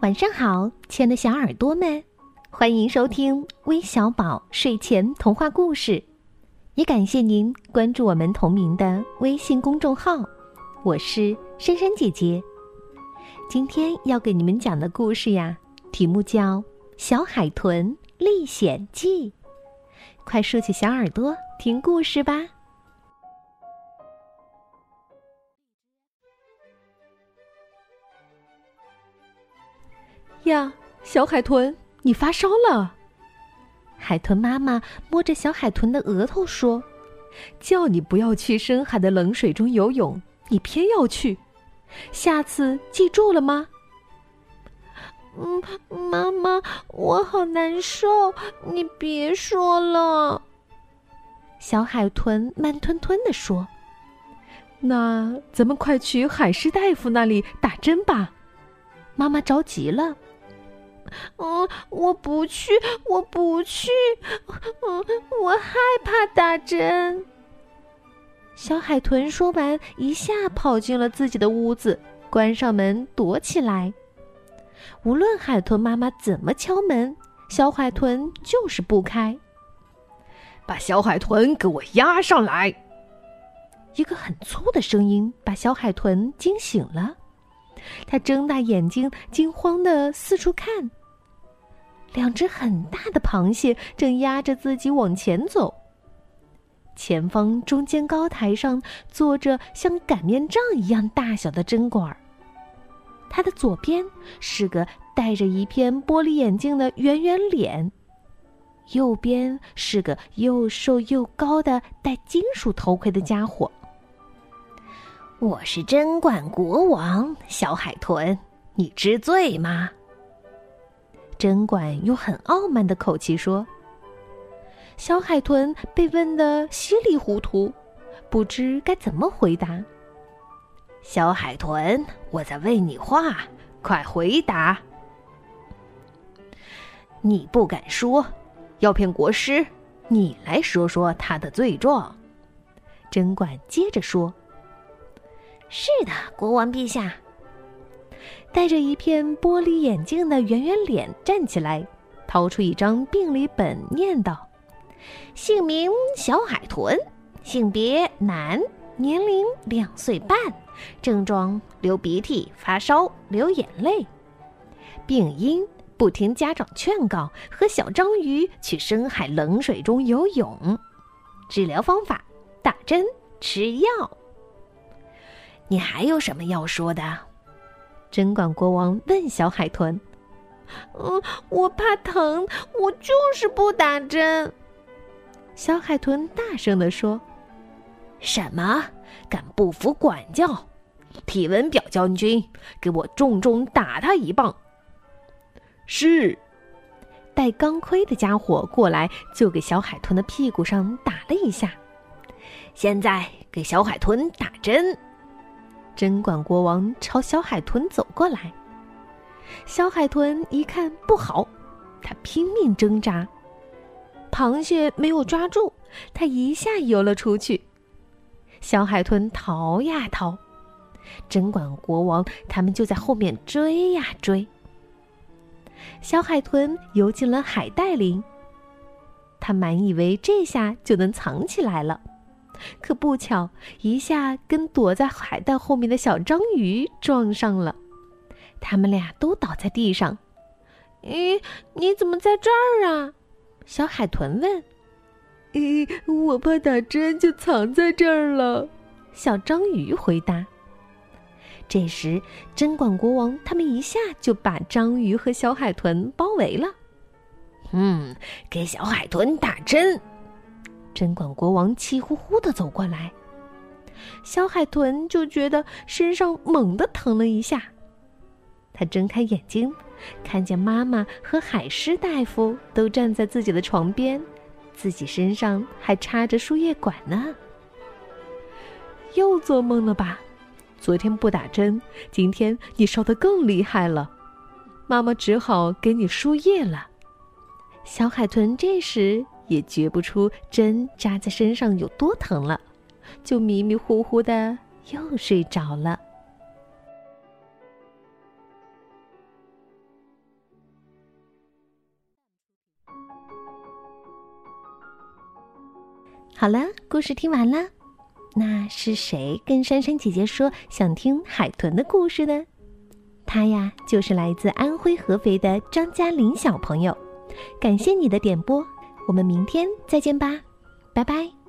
晚上好，亲爱的小耳朵们，欢迎收听微小宝睡前童话故事，也感谢您关注我们同名的微信公众号。我是珊珊姐姐，今天要给你们讲的故事呀，题目叫《小海豚历险记》，快竖起小耳朵听故事吧。呀，小海豚，你发烧了！海豚妈妈摸着小海豚的额头说：“叫你不要去深海的冷水中游泳，你偏要去，下次记住了吗？”嗯，妈妈，我好难受，你别说了。小海豚慢吞吞地说：“那咱们快去海狮大夫那里打针吧。”妈妈着急了。嗯，我不去，我不去，嗯，我害怕打针。小海豚说完，一下跑进了自己的屋子，关上门躲起来。无论海豚妈妈怎么敲门，小海豚就是不开。把小海豚给我押上来！一个很粗的声音把小海豚惊醒了。他睁大眼睛，惊慌的四处看。两只很大的螃蟹正压着自己往前走。前方中间高台上坐着像擀面杖一样大小的针管儿。它的左边是个戴着一片玻璃眼镜的圆圆脸，右边是个又瘦又高的戴金属头盔的家伙。我是针管国王小海豚，你知罪吗？针管用很傲慢的口气说：“小海豚被问得稀里糊涂，不知该怎么回答。”小海豚，我在问你话，快回答！你不敢说，要骗国师，你来说说他的罪状。针管接着说：“是的，国王陛下。”戴着一片玻璃眼镜的圆圆脸站起来，掏出一张病历本，念道：“姓名小海豚，性别男，年龄两岁半，症状流鼻涕、发烧、流眼泪，病因不听家长劝告和小章鱼去深海冷水中游泳，治疗方法打针吃药。你还有什么要说的？”针管国王问小海豚：“嗯，我怕疼，我就是不打针。”小海豚大声地说：“什么？敢不服管教？体温表将军，给我重重打他一棒！”是。戴钢盔的家伙过来，就给小海豚的屁股上打了一下。现在给小海豚打针。针管国王朝小海豚走过来，小海豚一看不好，他拼命挣扎，螃蟹没有抓住，它一下游了出去。小海豚逃呀逃，针管国王他们就在后面追呀追。小海豚游进了海带林，他满以为这下就能藏起来了。可不巧，一下跟躲在海带后面的小章鱼撞上了，他们俩都倒在地上。咦，你怎么在这儿啊？小海豚问。咦，我怕打针，就藏在这儿了。小章鱼回答。这时，针管国王他们一下就把章鱼和小海豚包围了。嗯，给小海豚打针。针管国王气呼呼的走过来，小海豚就觉得身上猛地疼了一下。他睁开眼睛，看见妈妈和海狮大夫都站在自己的床边，自己身上还插着输液管呢。又做梦了吧？昨天不打针，今天你烧得更厉害了，妈妈只好给你输液了。小海豚这时。也觉不出针扎在身上有多疼了，就迷迷糊糊的又睡着了。好了，故事听完了，那是谁跟珊珊姐姐说想听海豚的故事呢？他呀，就是来自安徽合肥的张嘉林小朋友。感谢你的点播，我们明天再见吧，拜拜。